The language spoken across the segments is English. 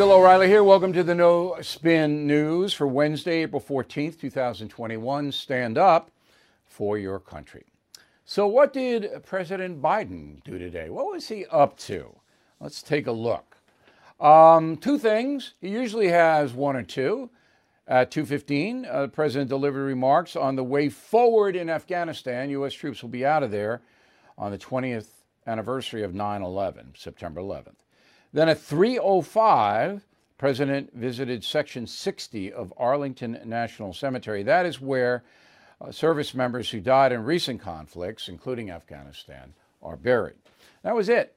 Bill O'Reilly here. Welcome to the No Spin News for Wednesday, April 14th, 2021. Stand up for your country. So, what did President Biden do today? What was he up to? Let's take a look. Um, two things. He usually has one or two. At 2:15, uh, the president delivered remarks on the way forward in Afghanistan. U.S. troops will be out of there on the 20th anniversary of 9/11, September 11th. Then at 3:05, President visited Section 60 of Arlington National Cemetery. That is where uh, service members who died in recent conflicts, including Afghanistan, are buried. That was it.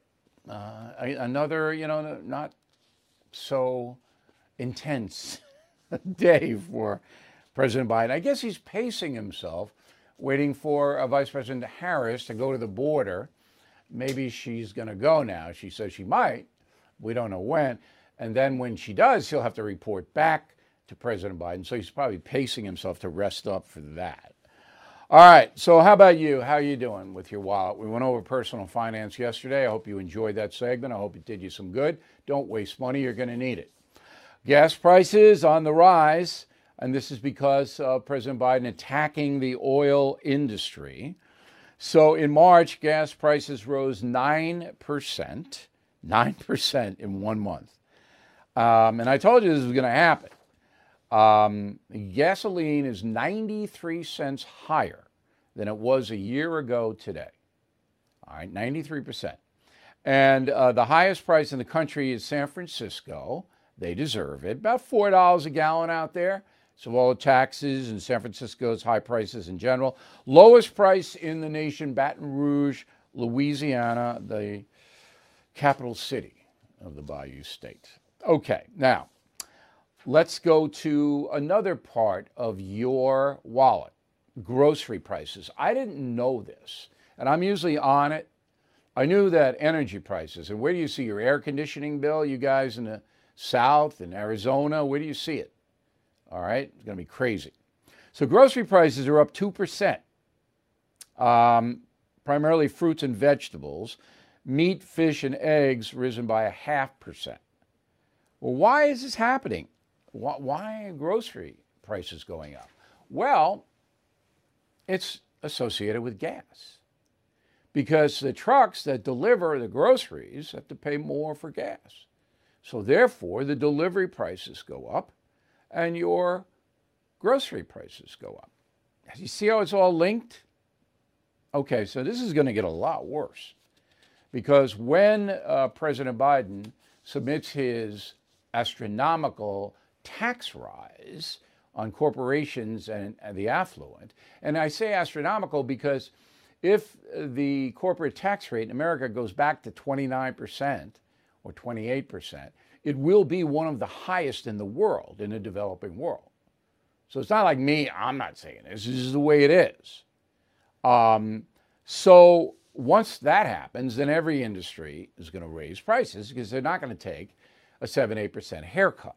Uh, another, you know, not so intense day for President Biden. I guess he's pacing himself, waiting for uh, Vice President Harris to go to the border. Maybe she's going to go now. She says she might. We don't know when. And then when she does, he'll have to report back to President Biden. So he's probably pacing himself to rest up for that. All right. So how about you? How are you doing with your wallet? We went over personal finance yesterday. I hope you enjoyed that segment. I hope it did you some good. Don't waste money. You're going to need it. Gas prices on the rise, and this is because uh, President Biden attacking the oil industry. So in March, gas prices rose 9%. 9% in one month. Um, and I told you this was going to happen. Um, gasoline is 93 cents higher than it was a year ago today. All right, 93%. And uh, the highest price in the country is San Francisco. They deserve it. About $4 a gallon out there. So, all the taxes and San Francisco's high prices in general. Lowest price in the nation, Baton Rouge, Louisiana. The capital city of the Bayou State. Okay, now let's go to another part of your wallet grocery prices. I didn't know this, and I'm usually on it. I knew that energy prices, and where do you see your air conditioning bill, you guys in the South, in Arizona? Where do you see it? All right, it's going to be crazy. So, grocery prices are up 2%, um, primarily fruits and vegetables meat, fish, and eggs risen by a half percent. Well, why is this happening? Why are grocery prices going up? Well, it's associated with gas. Because the trucks that deliver the groceries have to pay more for gas. So, therefore, the delivery prices go up and your grocery prices go up. You see how it's all linked? Okay, so this is going to get a lot worse. Because when uh, President Biden submits his astronomical tax rise on corporations and, and the affluent, and I say astronomical because if the corporate tax rate in America goes back to 29% or 28%, it will be one of the highest in the world, in the developing world. So it's not like me, I'm not saying this, this is the way it is. Um, so once that happens, then every industry is going to raise prices because they're not going to take a 7 8% haircut.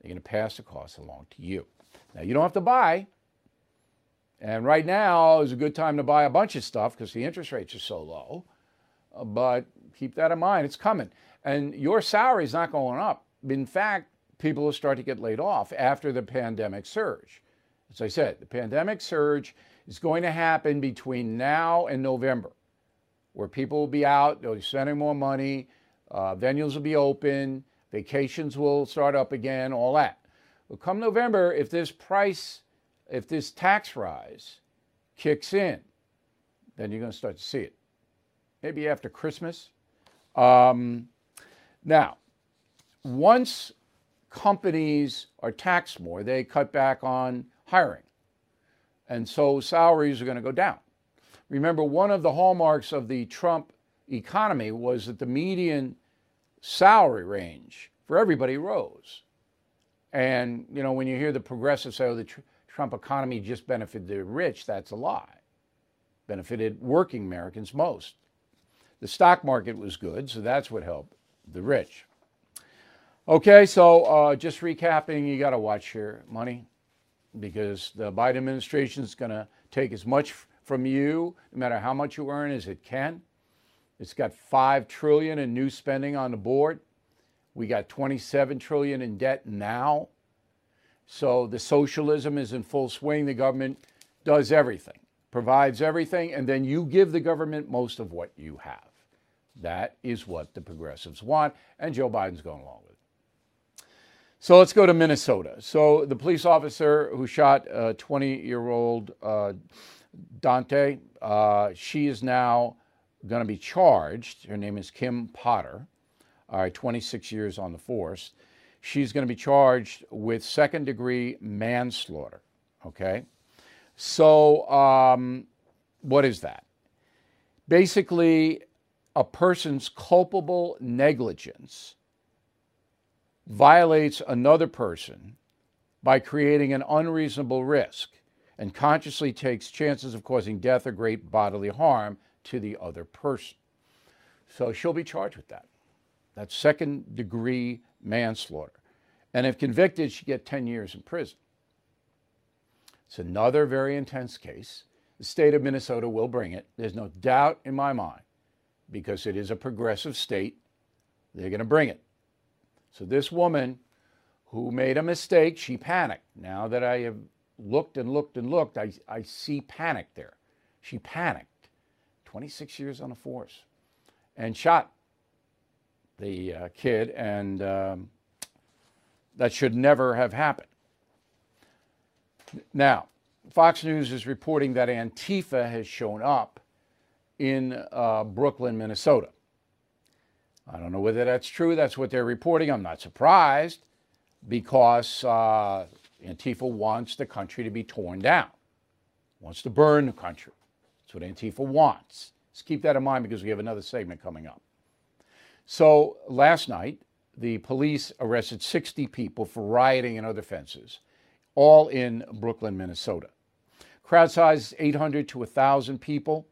They're going to pass the cost along to you. Now, you don't have to buy. And right now is a good time to buy a bunch of stuff because the interest rates are so low. But keep that in mind, it's coming. And your salary is not going up. In fact, people will start to get laid off after the pandemic surge. As I said, the pandemic surge is going to happen between now and November where people will be out, they'll be spending more money, uh, venues will be open, vacations will start up again, all that. Come November, if this price, if this tax rise kicks in, then you're going to start to see it. Maybe after Christmas. Um, now, once companies are taxed more, they cut back on hiring. And so salaries are going to go down. Remember, one of the hallmarks of the Trump economy was that the median salary range for everybody rose. And, you know, when you hear the progressives say, oh, the tr- Trump economy just benefited the rich, that's a lie. Benefited working Americans most. The stock market was good, so that's what helped the rich. Okay, so uh, just recapping, you got to watch your money because the Biden administration is going to take as much from you, no matter how much you earn, as it can. It's got five trillion in new spending on the board. We got 27 trillion in debt now. So the socialism is in full swing. The government does everything, provides everything, and then you give the government most of what you have. That is what the progressives want, and Joe Biden's going along with it. So let's go to Minnesota. So the police officer who shot a 20 year old uh, Daunte, uh, she is now going to be charged. Her name is Kim Potter. All right, 26 years on the force. She's going to be charged with second degree manslaughter. Okay. So, um, what is that? Basically, a person's culpable negligence violates another person by creating an unreasonable risk and consciously takes chances of causing death or great bodily harm to the other person. So she'll be charged with that. That's second degree manslaughter. And if convicted, she get 10 years in prison. It's another very intense case. The state of Minnesota will bring it. There's no doubt in my mind because it is a progressive state. They're going to bring it. So this woman who made a mistake, she panicked. Now that I have looked and looked and looked, I, I see panic there. She panicked. 26 years on the force and shot the uh, kid, and um, that should never have happened. Now, Fox News is reporting that Antifa has shown up in uh, Brooklyn, Minnesota. I don't know whether that's true. That's what they're reporting. I'm not surprised because uh, Antifa wants the country to be torn down, wants to burn the country. That's what Antifa wants. Let's keep that in mind because we have another segment coming up. So last night, the police arrested 60 people for rioting and other offenses, all in Brooklyn, Minnesota. Crowd size 800 to 1,000 people.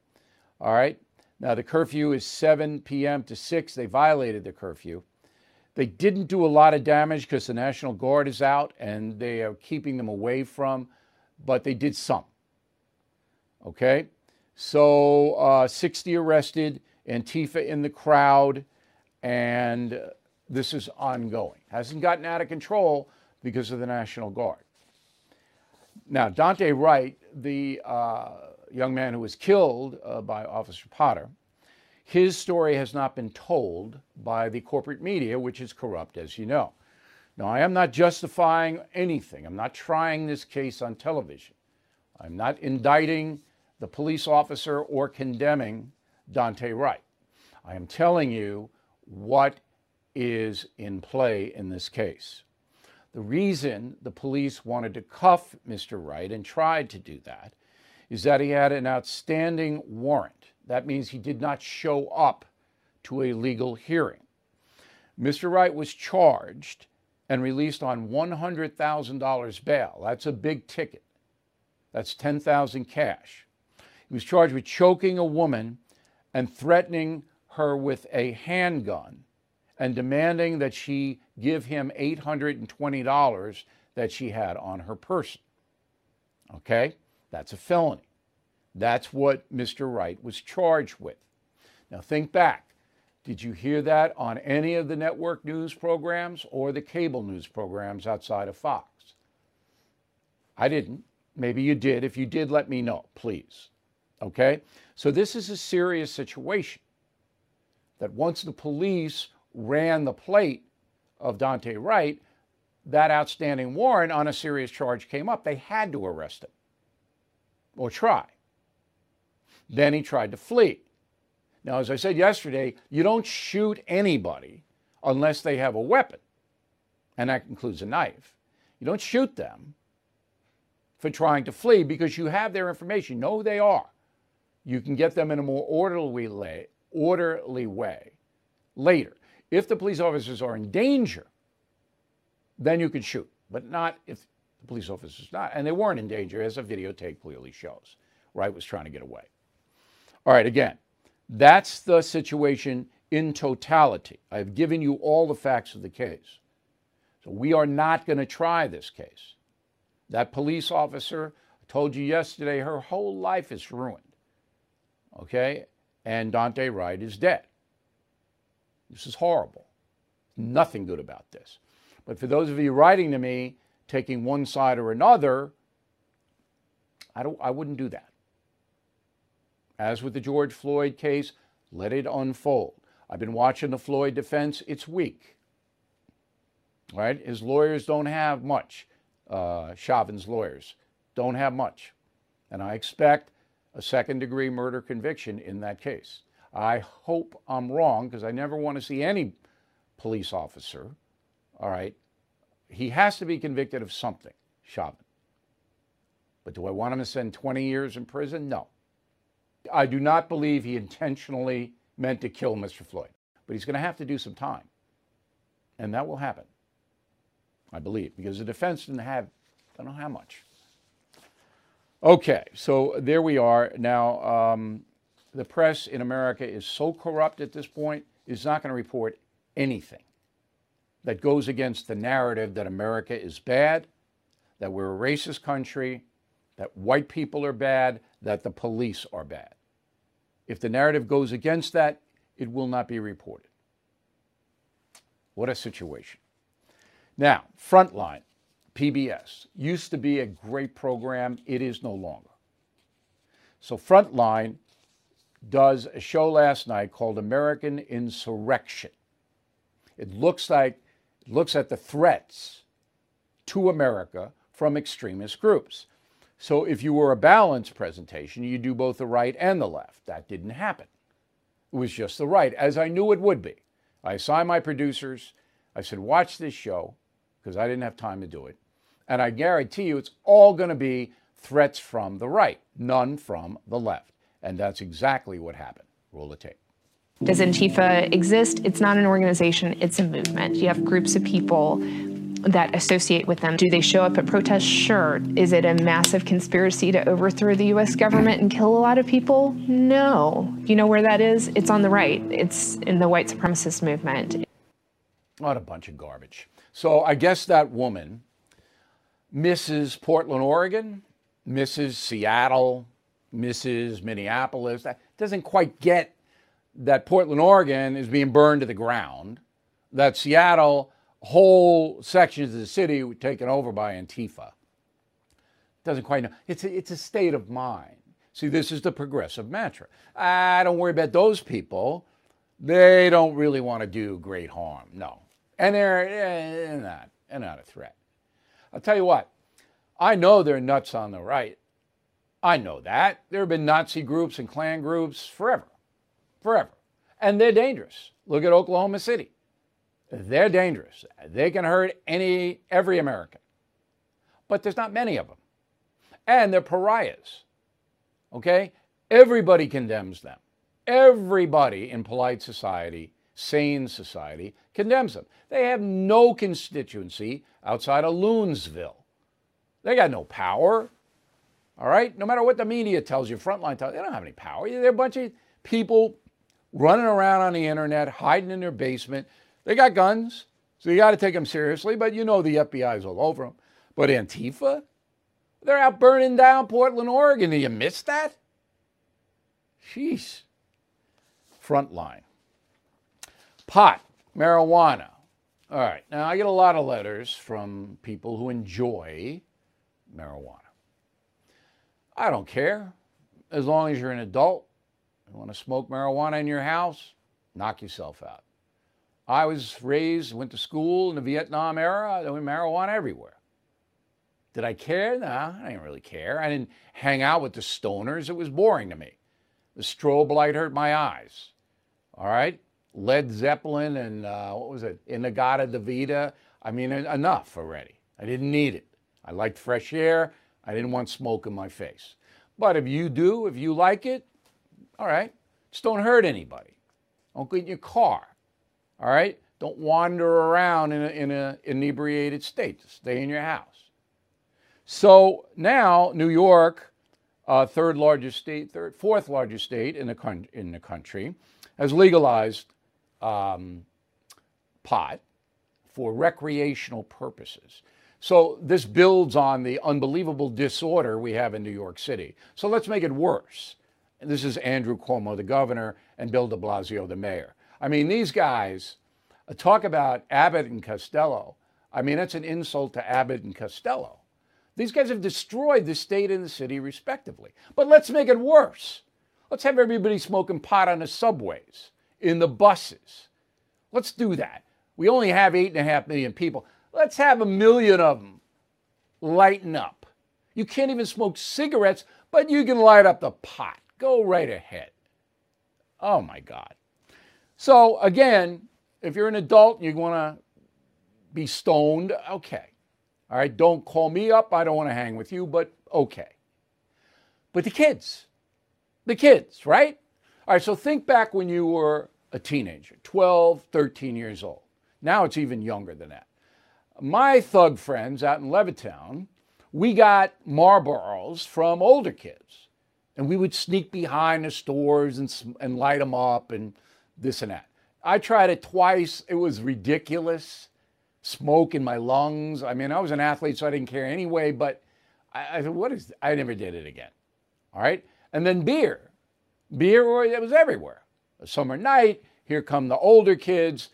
All right. Now, the curfew is 7 p.m. to 6. They violated the curfew. They didn't do a lot of damage because the National Guard is out and they are keeping them away from, but they did some. Okay. So, uh, 60 arrested, Antifa in the crowd, and this is ongoing. Hasn't gotten out of control because of the National Guard. Now, Daunte Wright, the uh, young man who was killed uh, by Officer Potter, his story has not been told by the corporate media, which is corrupt, as you know. Now, I am not justifying anything. I'm not trying this case on television. I'm not indicting the police officer or condemning Daunte Wright. I am telling you what is in play in this case. The reason the police wanted to cuff Mr. Wright and tried to do that is that he had an outstanding warrant. That means he did not show up to a legal hearing. Mr. Wright was charged and released on $100,000 bail. That's a big ticket. That's 10,000 cash. He was charged with choking a woman and threatening her with a handgun and demanding that she give him $820 that she had on her person. Okay? That's a felony. That's what Mr. Wright was charged with. Now think back. Did you hear that on any of the network news programs or the cable news programs outside of Fox? I didn't. Maybe you did. If you did, let me know, please. Okay? So this is a serious situation that once the police ran the plate of Daunte Wright, that outstanding warrant on a serious charge came up. They had to arrest him or try. Then he tried to flee. Now, as I said yesterday, you don't shoot anybody unless they have a weapon, and that includes a knife. You don't shoot them for trying to flee because you have their information. You know who they are. You can get them in a more orderly way, orderly way later. If the police officers are in danger, then you can shoot, but not if the police officers not. And they weren't in danger, as a videotape clearly shows. Wright was trying to get away. All right, again, that's the situation in totality. I've given you all the facts of the case. So we are not going to try this case. That police officer, I told you yesterday, her whole life is ruined. Okay? And Daunte Wright is dead. This is horrible. Nothing good about this. But for those of you writing to me, taking one side or another, I, don't, I wouldn't do that. As with the George Floyd case, let it unfold. I've been watching the Floyd defense. It's weak. Right? His lawyers don't have much. Uh, Chauvin's lawyers don't have much. And I expect a second degree murder conviction in that case. I hope I'm wrong because I never want to see any police officer, all right, he has to be convicted of something, Chauvin. But do I want him to spend 20 years in prison? No. I do not believe he intentionally meant to kill Mr. Floyd, but he's going to have to do some time. And that will happen, I believe, because the defense didn't have, I don't know how much. Okay, so there we are. Now, um, the press in America is so corrupt at this point, it's not going to report anything that goes against the narrative that America is bad, that we're a racist country, that white people are bad, that the police are bad. If the narrative goes against that, it will not be reported. What a situation. Now, Frontline, PBS, used to be a great program. It is no longer. So, Frontline does a show last night called American Insurrection. It looks like looks at the threats to America from extremist groups. So if you were a balanced presentation, you do both the right and the left. That didn't happen. It was just the right, as I knew it would be. I assigned my producers, I said, watch this show, because I didn't have time to do it. And I guarantee you it's all going to be threats from the right, none from the left. And that's exactly what happened. Roll the tape. Does Antifa exist? It's not an organization, it's a movement. You have groups of people that associate with them. Do they show up at protests? Sure. Is it a massive conspiracy to overthrow the US government and kill a lot of people? No. You know where that is? It's on the right, it's in the white supremacist movement. What a bunch of garbage. So I guess that woman, Mrs. Portland, Oregon, Mrs. Seattle, Mrs. Minneapolis, that doesn't quite get that Portland, Oregon is being burned to the ground, that Seattle whole sections of the city were taken over by Antifa. Doesn't quite know. It's a, it's a state of mind. See, this is the progressive mantra. I don't worry about those people. They don't really want to do great harm. No. And they're, eh, they're not, they're not a threat. I'll tell you what, I know they're nuts on the right. I know that. There have been Nazi groups and Klan groups forever, forever. And they're dangerous. Look at Oklahoma City. They're dangerous. They can hurt any every American. But there's not many of them. And they're pariahs. Okay? Everybody condemns them. Everybody in polite society, sane society, condemns them. They have no constituency outside of Loonsville. They got no power. All right? No matter what the media tells you, Frontline tells you, they don't have any power. They're a bunch of people running around on the internet, hiding in their basement, they got guns, so you got to take them seriously, but you know the FBI's all over them. But Antifa? They're out burning down Portland, Oregon. Do you miss that? Jeez. Frontline. Pot, marijuana. All right. Now, I get a lot of letters from people who enjoy marijuana. I don't care. As long as you're an adult, you want to smoke marijuana in your house, knock yourself out. I was raised, went to school in the Vietnam era. There was marijuana everywhere. Did I care? No, I didn't really care. I didn't hang out with the stoners. It was boring to me. The strobe light hurt my eyes. All right? Led Zeppelin and uh, what was it? In-A-Gadda-Da-Vida. I mean, enough already. I didn't need it. I liked fresh air. I didn't want smoke in my face. But if you do, if you like it, all right, just don't hurt anybody. Don't get in your car. All right? Don't wander around in an in a inebriated state. Stay in your house. So now New York, uh, third largest state, third, fourth largest state in the, con- in the country, has legalized um, pot for recreational purposes. So this builds on the unbelievable disorder we have in New York City. So let's make it worse. This is Andrew Cuomo, the governor, and Bill de Blasio, the mayor. I mean, these guys Uh, talk about Abbott and Costello. I mean, that's an insult to Abbott and Costello. These guys have destroyed the state and the city, respectively. But let's make it worse. Let's have everybody smoking pot on the subways, in the buses. Let's do that. We only have eight and a half million people. Let's have a million of them lighten up. You can't even smoke cigarettes, but you can light up the pot. Go right ahead. Oh my God. So, again, if you're an adult and you want to be stoned, okay. All right, don't call me up. I don't want to hang with you, but okay. But the kids, the kids, right? All right, so think back when you were a teenager, 12, 13 years old. Now it's even younger than that. My thug friends out in Levittown, we got Marlboros from older kids. And we would sneak behind the stores and, and light them up and this and that. I tried it twice. It was ridiculous. Smoke in my lungs. I mean, I was an athlete, so I didn't care anyway, but I, I said, what is, I never did it again. All right. And then beer. Beer, it was everywhere. A summer night, here come the older kids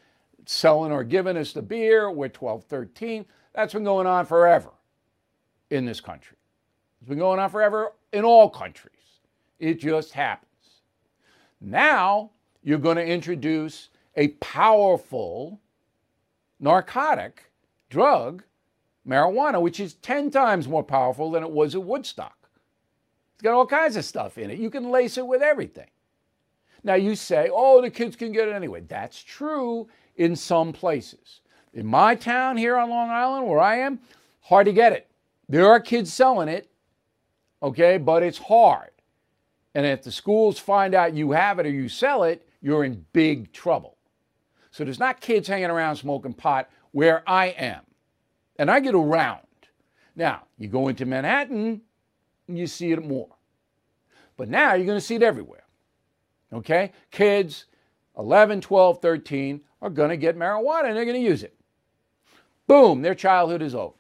selling or giving us the beer. We're 12, 13. That's been going on forever in this country. It's been going on forever in all countries. It just happens. Now you're going to introduce a powerful narcotic drug, marijuana, which is 10 times more powerful than it was at Woodstock. It's got all kinds of stuff in it. You can lace it with everything. Now you say, oh, the kids can get it anyway. That's true in some places. In my town here on Long Island, where I am, hard to get it. There are kids selling it, okay, but it's hard. And if the schools find out you have it or you sell it, you're in big trouble. So there's not kids hanging around smoking pot where I am. And I get around. Now, you go into Manhattan, and you see it more. But now you're going to see it everywhere. Okay? Kids 11, 12, 13 are going to get marijuana and they're going to use it. Boom, their childhood is over.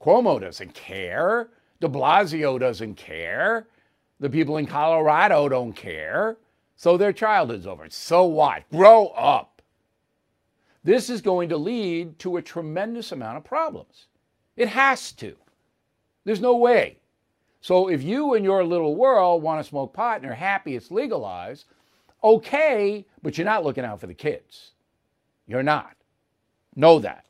Cuomo doesn't care. De Blasio doesn't care. The people in Colorado don't care. So their childhood's over. So what? Grow up. This is going to lead to a tremendous amount of problems. It has to. There's no way. So if you in your little world want to smoke pot and are happy it's legalized, okay, but you're not looking out for the kids. You're not. Know that.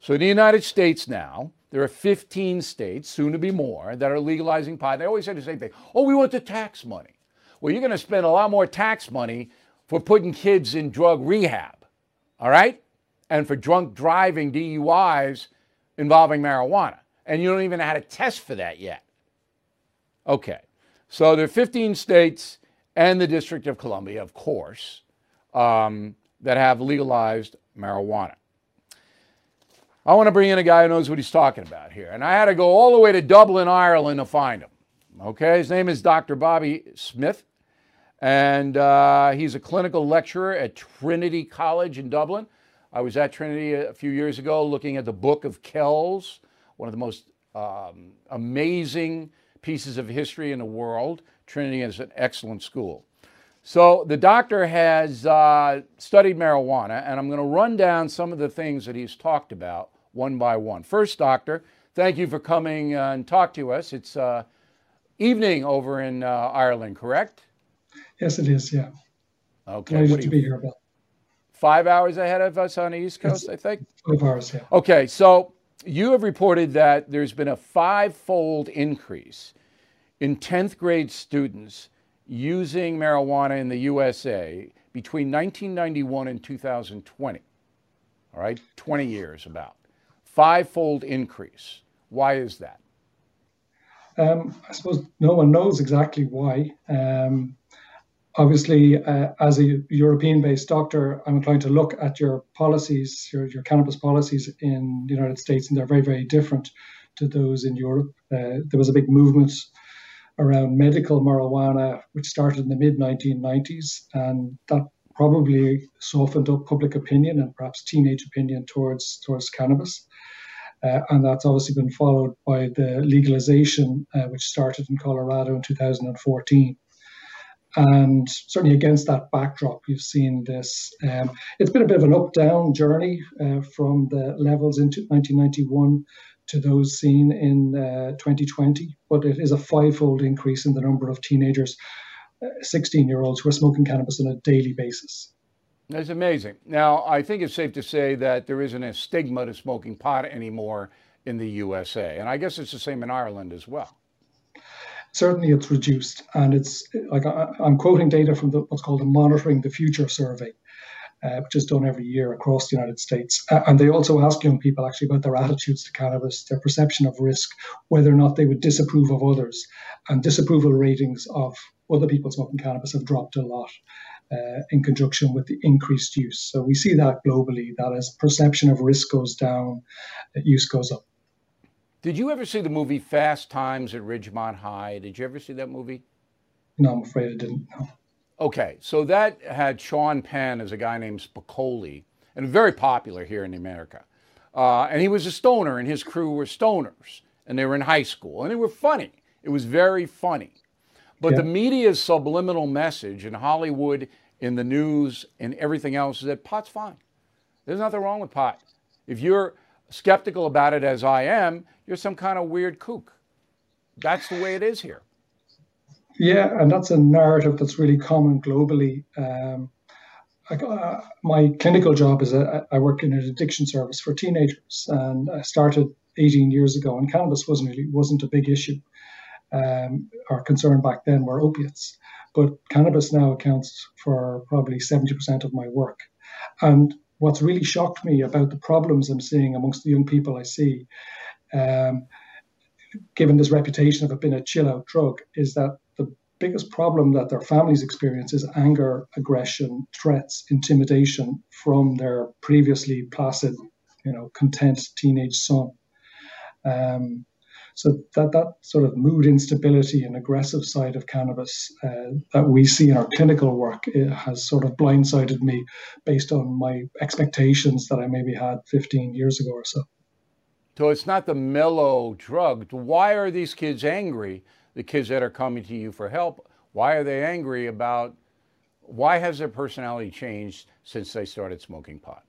So in the United States now, there are 15 states, soon to be more, that are legalizing pot. They always say the same thing. Oh, we want the tax money. Well, you're going to spend a lot more tax money for putting kids in drug rehab, all right? And for drunk driving DUIs involving marijuana. And you don't even how to test for that yet. Okay. So there are 15 states and the District of Columbia, of course, um, that have legalized marijuana. I want to bring in a guy who knows what he's talking about here. And I had to go all the way to Dublin, Ireland to find him. Okay, his name is Dr. Bobby Smyth, and uh, he's a clinical lecturer at Trinity College in Dublin. I was at Trinity a few years ago looking at the Book of Kells, one of the most um, amazing pieces of history in the world. Trinity is an excellent school. So the doctor has uh, studied marijuana, and I'm going to run down some of the things that he's talked about one by one. First, doctor, thank you for coming uh, and talk to us. It's uh, evening over in uh, Ireland, correct? Yes, it is. Yeah. Okay. Pleasure to be here. About five hours ahead of us on the East Coast, I think. Five hours. Yeah. Okay, so you have reported that there's been a five-fold increase in 10th grade students using marijuana in the USA between 1991 and 2020. All right, 20 years about. Five-fold increase. Why is that? Um, I suppose no one knows exactly why. Um, obviously, uh, as a European-based doctor, I'm inclined to look at your policies, your, your cannabis policies in the United States, and they're very, very different to those in Europe. Uh, there was a big movement around medical marijuana, which started in the mid 1990s, and that probably softened up public opinion and perhaps teenage opinion towards towards cannabis. Uh, and that's obviously been followed by the legalization, uh, which started in Colorado in 2014. And certainly against that backdrop, you've seen this. Um, it's been a bit of an up down journey uh, from the levels into 1991 to those seen in uh, 2020, but it is a fivefold increase in the number of teenagers, 16 year olds, who are smoking cannabis on a daily basis. That's amazing. Now, I think it's safe to say that there isn't a stigma to smoking pot anymore in the USA. And I guess it's the same in Ireland as well certainly it's reduced. And it's like I, am quoting data from the, what's called the Monitoring the Future survey, uh, which is done every year across the United States. Uh, and they also ask young people actually about their attitudes to cannabis, their perception of risk, whether or not they would disapprove of others. And disapproval ratings of other people smoking cannabis have dropped a lot. Uh, in conjunction with the increased use. So we see that globally, that as perception of risk goes down, use goes up. Did you ever see the movie Fast Times at Ridgemont High? Did you ever see that movie? No, I'm afraid I didn't. No. Okay, so that had Sean Penn as a guy named Spicoli, and very popular here in America. Uh, and he was a stoner, and his crew were stoners, and they were in high school, and they were funny. It was very funny. But yeah. the media's subliminal message in Hollywood, in the news, and everything else is that pot's fine. There's nothing wrong with pot. If you're skeptical about it as I am, you're some kind of weird kook. That's the way it is here. Yeah, and that's a narrative that's really common globally. Um, I, uh, my clinical job is a, I work in an addiction service for teenagers, and I started 18 years ago, and cannabis wasn't really wasn't a big issue. Um, our concern back then were opiates, but cannabis now accounts for probably 70% of my work. And what's really shocked me about the problems I'm seeing amongst the young people I see, um, given this reputation of it being a chill out drug, is that the biggest problem that their families experience is anger, aggression, threats, intimidation from their previously placid, you know, content teenage son. Um, so that that sort of mood instability and aggressive side of cannabis uh, that we see in our clinical work has sort of blindsided me based on my expectations that I maybe had 15 years ago or so. So it's not the mellow drug. Why are these kids angry? The kids that are coming to you for help, why are they angry about? Why has their personality changed since they started smoking pot?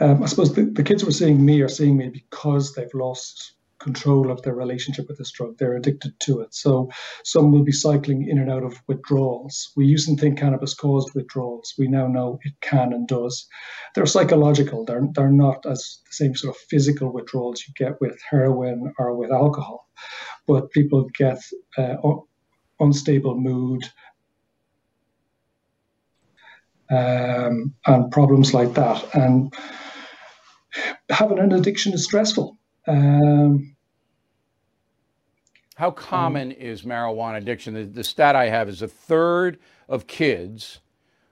Um, I suppose the, the kids who are seeing me are seeing me because they've lost control of their relationship with this drug. They're addicted to it. So some will be cycling in and out of withdrawals. We used to think cannabis caused withdrawals. We now know it can and does. They're psychological. They're, they're not as the same sort of physical withdrawals you get with heroin or with alcohol. But people get uh, unstable mood, um, and problems like that. And having an addiction is stressful. Um, How common um, is marijuana addiction? The, the, stat I have is a third of kids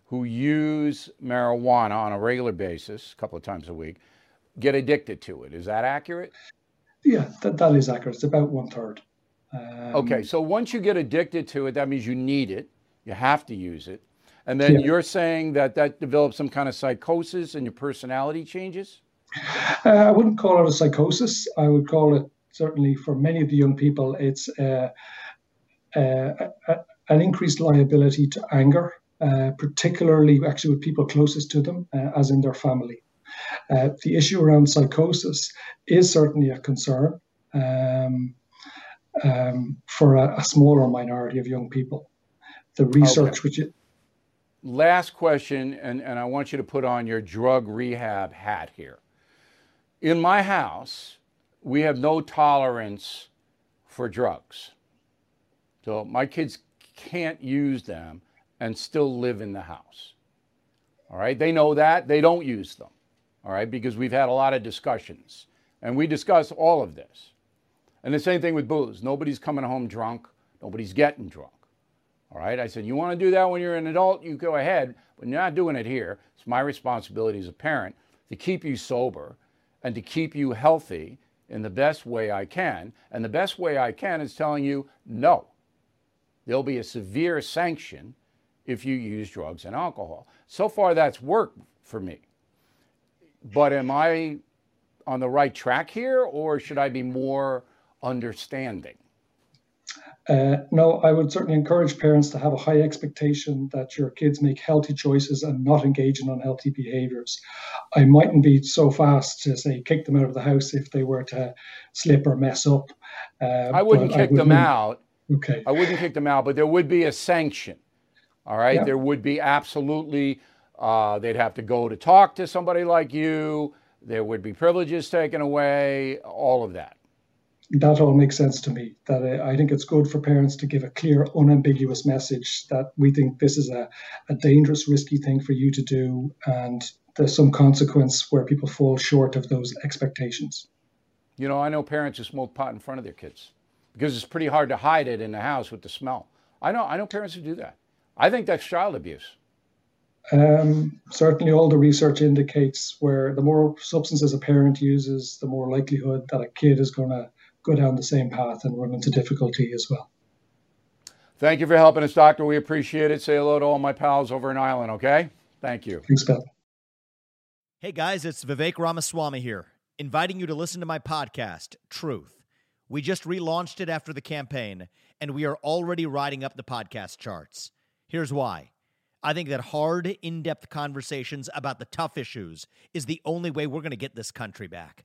who use marijuana on a regular basis, a couple of times a week, get addicted to it. Is that accurate? Yeah, that, that is accurate. It's about one third. Um, okay, so once you get addicted to it, that means you need it, you have to use it. And then yeah. you're saying that that develops some kind of psychosis and your personality changes? Uh, I wouldn't call it a psychosis. I would call it certainly for many of the young people, it's uh, uh, an increased liability to anger, uh, particularly actually with people closest to them, uh, as in their family. Uh, the issue around psychosis is certainly a concern um, um, for a, a, smaller minority of young people. The research, okay. which it, last question, and, and I want you to put on your drug rehab hat here. In my house, we have no tolerance for drugs. So my kids can't use them and still live in the house. All right, they know that. They don't use them. All right, because we've had a lot of discussions and we discuss all of this. And the same thing with booze. Nobody's coming home drunk, nobody's getting drunk. All right, I said, you want to do that when you're an adult, you go ahead, but you're not doing it here. It's my responsibility as a parent to keep you sober and to keep you healthy in the best way I can. And the best way I can is telling you no. There'll be a severe sanction if you use drugs and alcohol. So far, that's worked for me. But am I on the right track here, or should I be more understanding? Uh, no, I would certainly encourage parents to have a high expectation that your kids make healthy choices and not engage in unhealthy behaviors. I mightn't be so fast to say kick them out of the house if they were to slip or mess up. Uh, I wouldn't kick I them out. Okay. I wouldn't kick them out, but there would be a sanction. All right. Yeah. There would be absolutely, uh, they'd have to go to talk to somebody like you. There would be privileges taken away, all of that that all makes sense to me. That I think it's good for parents to give a clear, unambiguous message that we think this is a, a dangerous, risky thing for you to do, and there's some consequence where people fall short of those expectations. You know, I know parents who smoke pot in front of their kids because it's pretty hard to hide it in the house with the smell. I know, I know parents who do that. I think that's child abuse. Um, certainly, all the research indicates where the more substances a parent uses, the more likelihood that a kid is going to go down the same path and run into difficulty as well. Thank you for helping us, Doctor. We appreciate it. Say hello to all my pals over in Ireland, okay? Thank you. Thanks, Bill. Hey, guys, it's Vivek Ramaswamy here, inviting you to listen to my podcast, Truth. We just relaunched it after the campaign, and we are already riding up the podcast charts. Here's why. I think that hard, in depth conversations about the tough issues is the only way we're going to get this country back.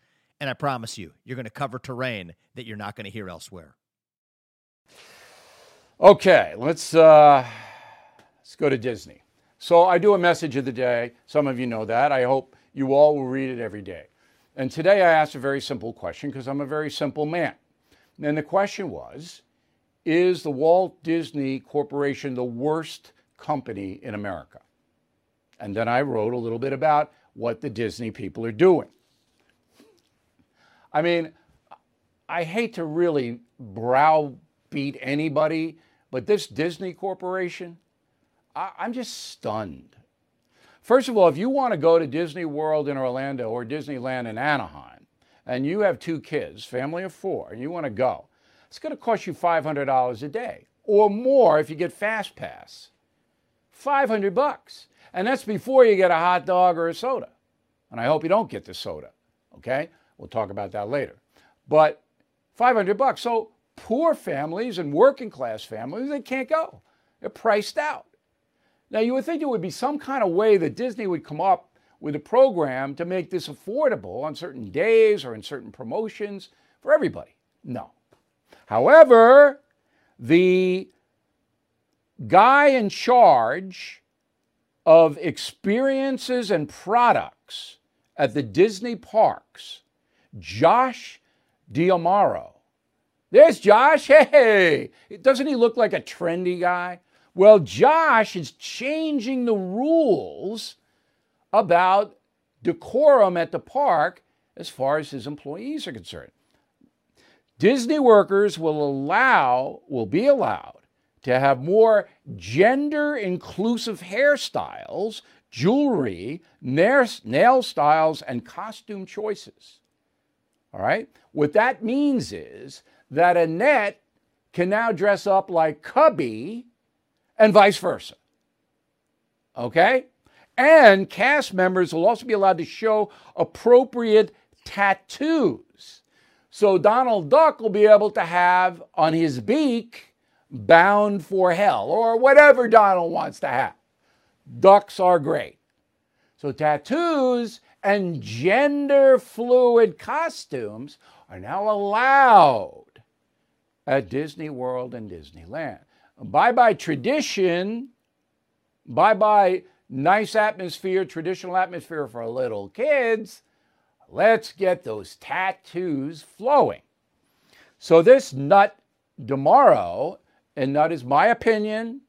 And I promise you, you're going to cover terrain that you're not going to hear elsewhere. Okay, let's uh, let's go to Disney. So I do a message of the day. Some of you know that. I hope you all will read it every day. And today I asked a very simple question because I'm a very simple man. And the question was Is the Walt Disney Corporation the worst company in America? And then I wrote a little bit about what the Disney people are doing. I mean, I hate to really browbeat anybody, but this Disney Corporation, I, I'm just stunned. First of all, if you want to go to Disney World in Orlando or Disneyland in Anaheim, and you have two kids, family of four, and you want to go, it's going to cost you $500 a day or more if you get Fast Pass. 500 bucks. And that's before you get a hot dog or a soda. And I hope you don't get the soda, okay? We'll talk about that later. But 500 bucks. So poor families and working class families, they can't go. They're priced out. Now, you would think there would be some kind of way that Disney would come up with a program to make this affordable on certain days or in certain promotions for everybody. No. However, the guy in charge of experiences and products at the Disney parks Josh D'Amaro. There's Josh. Hey, doesn't he look like a trendy guy? Well, Josh is changing the rules about decorum at the park as far as his employees are concerned. Disney workers will allow will be allowed to have more gender inclusive hairstyles, jewelry, nail styles and costume choices. All right? What that means is that Annette can now dress up like Cubby and vice versa. Okay? And cast members will also be allowed to show appropriate tattoos. So Donald Duck will be able to have on his beak bound for hell or whatever Donald wants to have. Ducks are great. So tattoos and gender fluid costumes are now allowed at Disney World and Disneyland. Bye bye tradition, bye bye nice atmosphere, traditional atmosphere for little kids. Let's get those tattoos flowing. So, this nut D'Amaro, and nut is my opinion,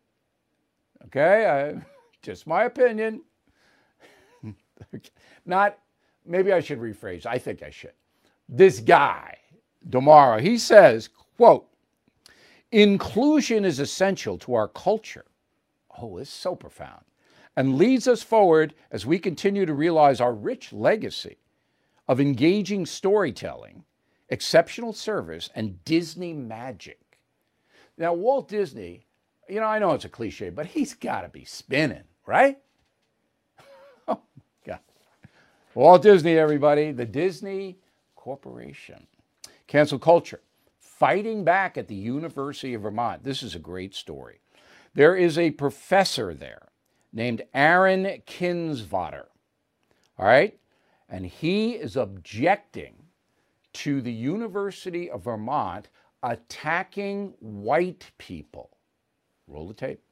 okay, I, just my opinion. Not, maybe I should rephrase. I think I should. This guy, D'Amaro, he says, quote, Inclusion is essential to our culture. Oh, it's so profound. And leads us forward as we continue to realize our rich legacy of engaging storytelling, exceptional service, and Disney magic. Now, Walt Disney, you know, I know it's a cliche, but he's got to be spinning, right? oh, God. Walt Disney, everybody, the Disney Corporation. Cancel culture, fighting back at the University of Vermont. This is a great story. There is a professor there named Aaron Kindsvatter. All right? And he is objecting to the University of Vermont attacking white people. Roll the tape.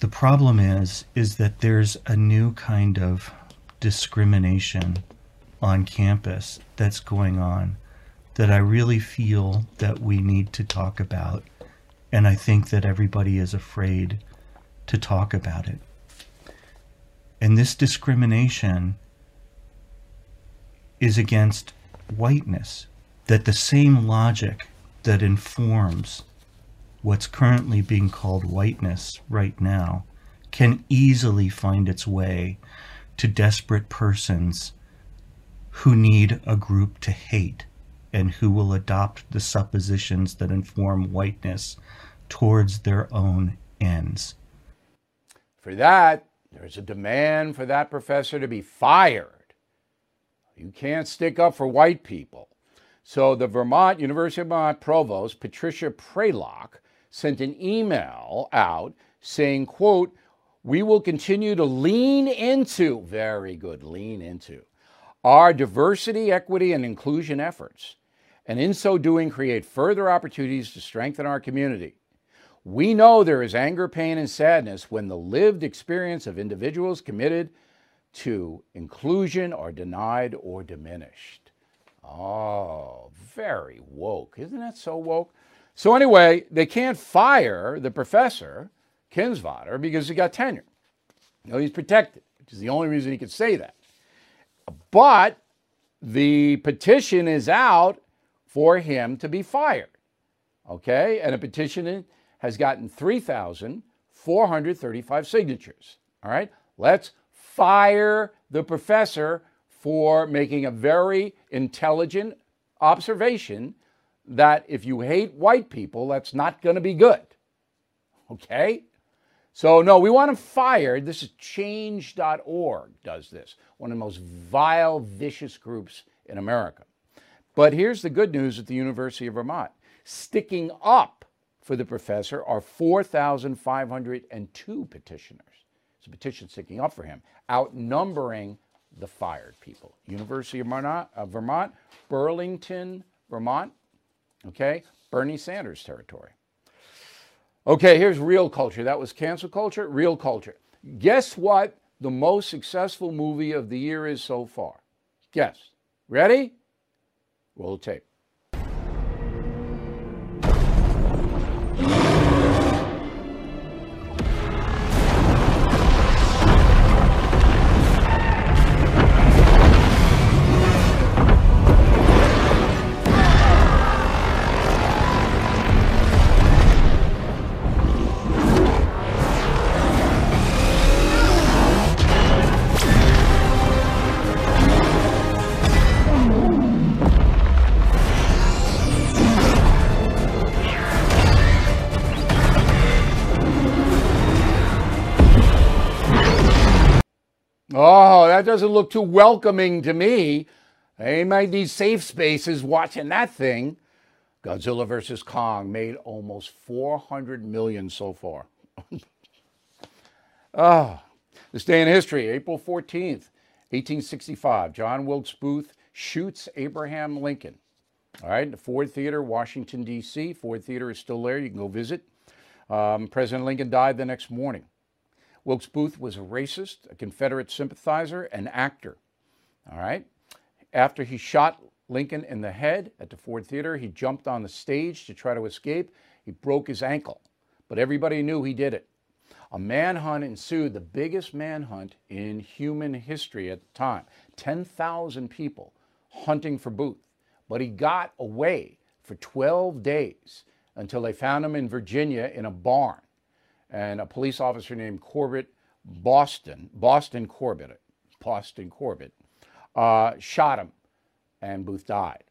The problem is is that there's a new kind of discrimination on campus that's going on that I really feel that we need to talk about and I think that everybody is afraid to talk about it. And this discrimination is against whiteness, that the same logic that informs what's currently being called whiteness right now can easily find its way to desperate persons who need a group to hate and who will adopt the suppositions that inform whiteness towards their own ends. For that, there's a demand for that professor to be fired. You can't stick up for white people. So the Vermont University of Vermont provost, Patricia Prelock, sent an email out saying, quote, we will continue to lean into, very good, lean into, our diversity, equity, and inclusion efforts, and in so doing, create further opportunities to strengthen our community. We know there is anger, pain, and sadness when the lived experience of individuals committed to inclusion are denied or diminished. Oh, very woke. Isn't that so woke? So, anyway, they can't fire the professor, Kindsvatter, because he got tenure. You know, he's protected, which is the only reason he could say that. But the petition is out for him to be fired. Okay? And a petition has gotten 3,435 signatures. All right? Let's fire the professor for making a very intelligent observation that if you hate white people, that's not going to be good. Okay? So, no, we want him fired. This is change.org, does this, one of the most vile, vicious groups in America. But here's the good news at the University of Vermont sticking up for the professor are 4,502 petitioners. It's a petition sticking up for him, outnumbering the fired people. University of Vermont, uh, Vermont Burlington, Vermont, okay, Bernie Sanders territory. Okay, here's real culture. That was cancel culture, real culture. Guess what the most successful movie of the year is so far? Guess. Ready? Roll tape. Doesn't look too welcoming to me. They might need safe spaces watching that thing. Godzilla vs. Kong made almost 400 million so far. oh, this day in history, April 14th, 1865, John Wilkes Booth shoots Abraham Lincoln. All right, the Ford Theater, Washington, D.C. Ford Theater is still there. You can go visit. Um, President Lincoln died the next morning. Wilkes Booth was a racist, a Confederate sympathizer, an actor. All right. After he shot Lincoln in the head at the Ford Theater, he jumped on the stage to try to escape. He broke his ankle, but everybody knew he did it. A manhunt ensued, the biggest manhunt in human history at the time 10,000 people hunting for Booth. But he got away for 12 days until they found him in Virginia in a barn. And a police officer named Corbett Boston, Boston Corbett, Boston Corbett, uh, shot him, and Booth died.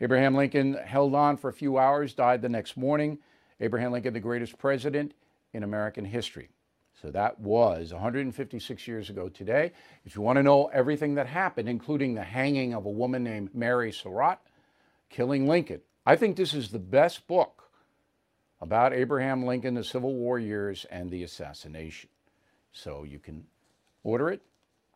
Abraham Lincoln held on for a few hours, died the next morning. Abraham Lincoln, the greatest president in American history. So that was 156 years ago today. If you want to know everything that happened, including the hanging of a woman named Mary Surratt, killing Lincoln, I think this is the best book about Abraham Lincoln, the Civil War years, and the assassination. So you can order it.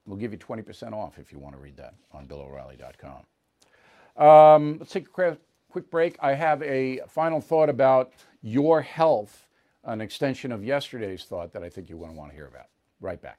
We'll give you 20% off if you want to read that on BillO'Reilly.com. Um, let's take a quick break. I have a final thought about your health, an extension of yesterday's thought that I think you're going to want to hear about. Right back.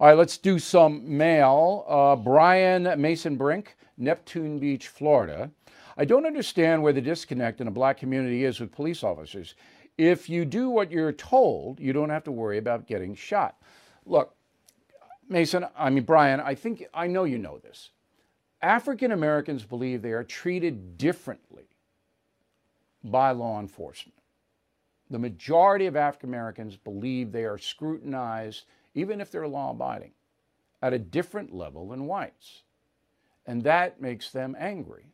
All right, let's do some mail. Uh, Brian Mason Brink, Neptune Beach, Florida. I don't understand where the disconnect in a black community is with police officers. If you do what you're told, you don't have to worry about getting shot. Look, Mason, I mean, Brian, I think I know you know this. African Americans believe they are treated differently by law enforcement. The majority of African Americans believe they are scrutinized even if they're law abiding, at a different level than whites. And that makes them angry.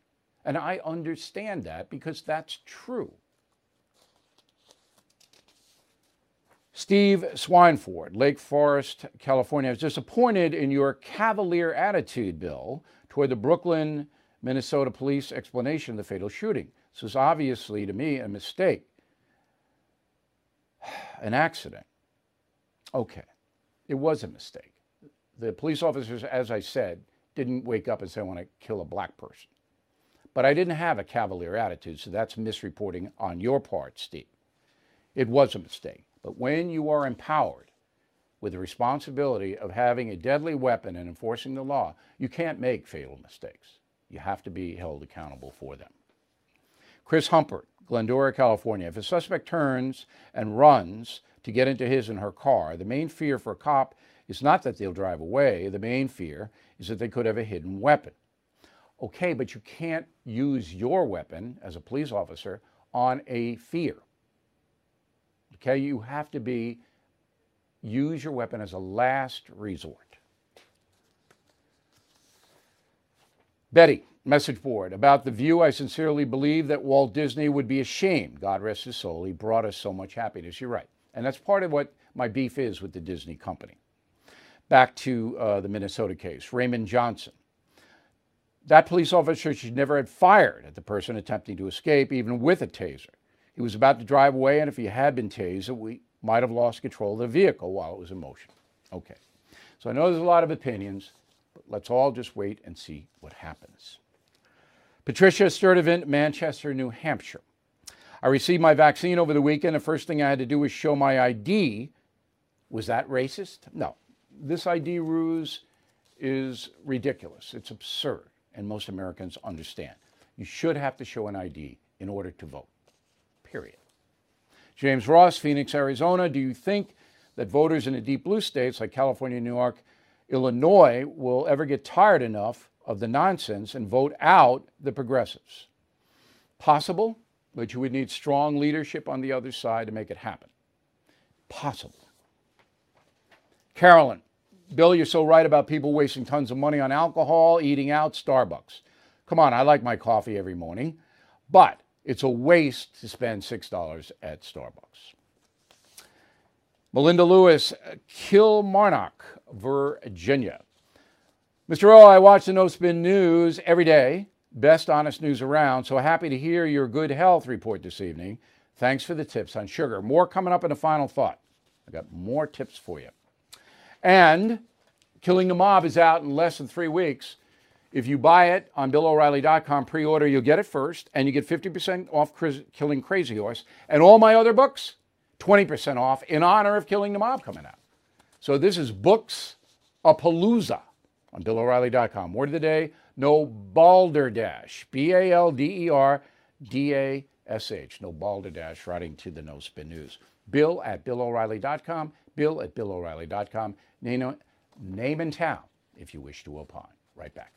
And I understand that because that's true. Steve Swineford, Lake Forest, California, is disappointed in your cavalier attitude, Bill, toward the Brooklyn, Minnesota police explanation of the fatal shooting. This was obviously, to me, a mistake, an accident. Okay. It was a mistake. The police officers, as I said, didn't wake up and say, I want to kill a black person. But I didn't have a cavalier attitude, so that's misreporting on your part, Steve. It was a mistake. But when you are empowered with the responsibility of having a deadly weapon and enforcing the law, you can't make fatal mistakes. You have to be held accountable for them. Chris Humpert, Glendora, California. If a suspect turns and runs to get into his and her car. The main fear for a cop is not that they'll drive away. The main fear is that they could have a hidden weapon. Okay, but you can't use your weapon as a police officer on a fear. Okay, you have to be use your weapon as a last resort. Betty, message board about the view. I sincerely believe that Walt Disney would be ashamed. God rest his soul. He brought us so much happiness. You're right. And that's part of what my beef is with the Disney company. Back to uh, the Minnesota case, Raymond Johnson. That police officer should never have fired at the person attempting to escape, even with a taser. He was about to drive away, and if he had been tased, we might have lost control of the vehicle while it was in motion. Okay. So I know there's a lot of opinions, but let's all just wait and see what happens. Patricia Sturdivant, Manchester, New Hampshire. I received my vaccine over the weekend. The first thing I had to do was show my ID. Was that racist? No. This ID ruse is ridiculous. It's absurd, and most Americans understand. You should have to show an ID in order to vote, period. James Ross, Phoenix, Arizona. Do you think that voters in the deep blue states like California, New York, Illinois will ever get tired enough of the nonsense and vote out the progressives? Possible, but you would need strong leadership on the other side to make it happen. Possible. Carolyn, Bill, you're so right about people wasting tons of money on alcohol, eating out, Starbucks. Come on, I like my coffee every morning. But It's a waste to spend $6 at Starbucks. Melinda Lewis, Kilmarnock, Virginia. Mr. O, I watch the No Spin News every day. Best honest news around. So happy to hear your good health report this evening. Thanks for the tips on sugar. More coming up in a final thought. I got more tips for you. And Killing the Mob is out in less than three weeks. If you buy it on BillO'Reilly.com pre order, you'll get it first, and you get 50% off Killing Crazy Horse. And all my other books, 20% off in honor of Killing the Mob coming out. So this is Books a Palooza on BillO'Reilly.com. Word of the day no balderdash. B A L D E R D A S H. No balderdash, writing to the No Spin News. Bill at BillO'Reilly.com. Bill at BillO'Reilly.com. Name, name and town if you wish to opine. Right back.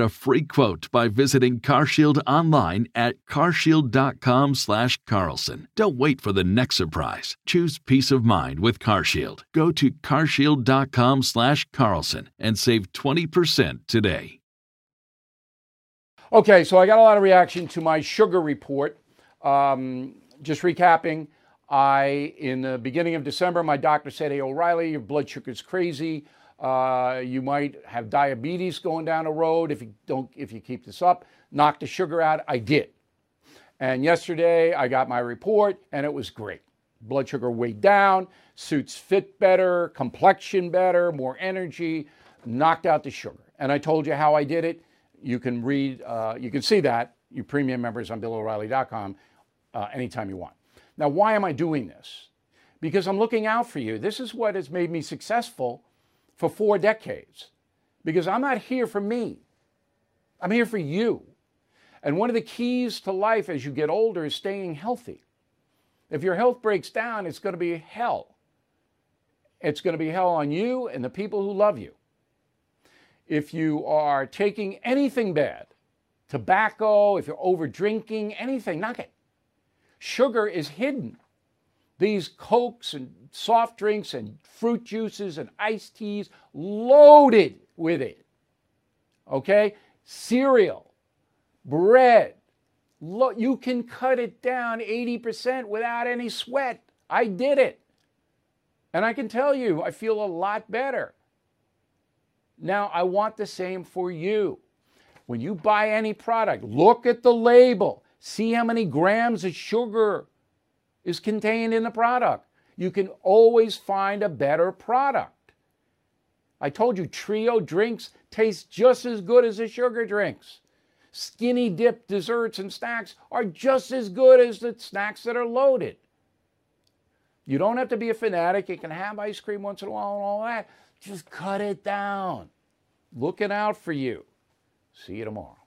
a free quote by visiting CarShield online at carshield.com/carlson. Don't wait for the next surprise. Choose peace of mind with CarShield. Go to carshield.com/carlson and save 20% today. Okay, so I got a lot of reaction to my sugar report. Um, just recapping, I in the beginning of December, my doctor said, "Hey O'Reilly, your blood sugar's crazy. Uh, you might have diabetes going down the road if you don't if you keep this up. Knock the sugar out." I did, and yesterday I got my report, and it was great. Blood sugar way down, suits fit better, complexion better, more energy, knocked out the sugar. And I told you how I did it. You can read, uh, you can see that, you premium members on BillO'Reilly.com uh, anytime you want. Now, why am I doing this? Because I'm looking out for you. This is what has made me successful for four decades. Because I'm not here for me, I'm here for you. And one of the keys to life as you get older is staying healthy. If your health breaks down, it's going to be hell. It's going to be hell on you and the people who love you. If you are taking anything bad, tobacco, if you're over drinking, anything, knock it sugar is hidden. These Cokes and soft drinks and fruit juices and iced teas loaded with it. Okay? Cereal, bread. Lo- you can cut it down 80% without any sweat. I did it. And I can tell you, I feel a lot better. Now, I want the same for you. When you buy any product, look at the label. See how many grams of sugar is contained in the product. You can always find a better product. I told you, trio drinks taste just as good as the sugar drinks. Skinny dip desserts and snacks are just as good as the snacks that are loaded. You don't have to be a fanatic. You can have ice cream once in a while and all that. Just cut it down. Looking out for you. See you tomorrow.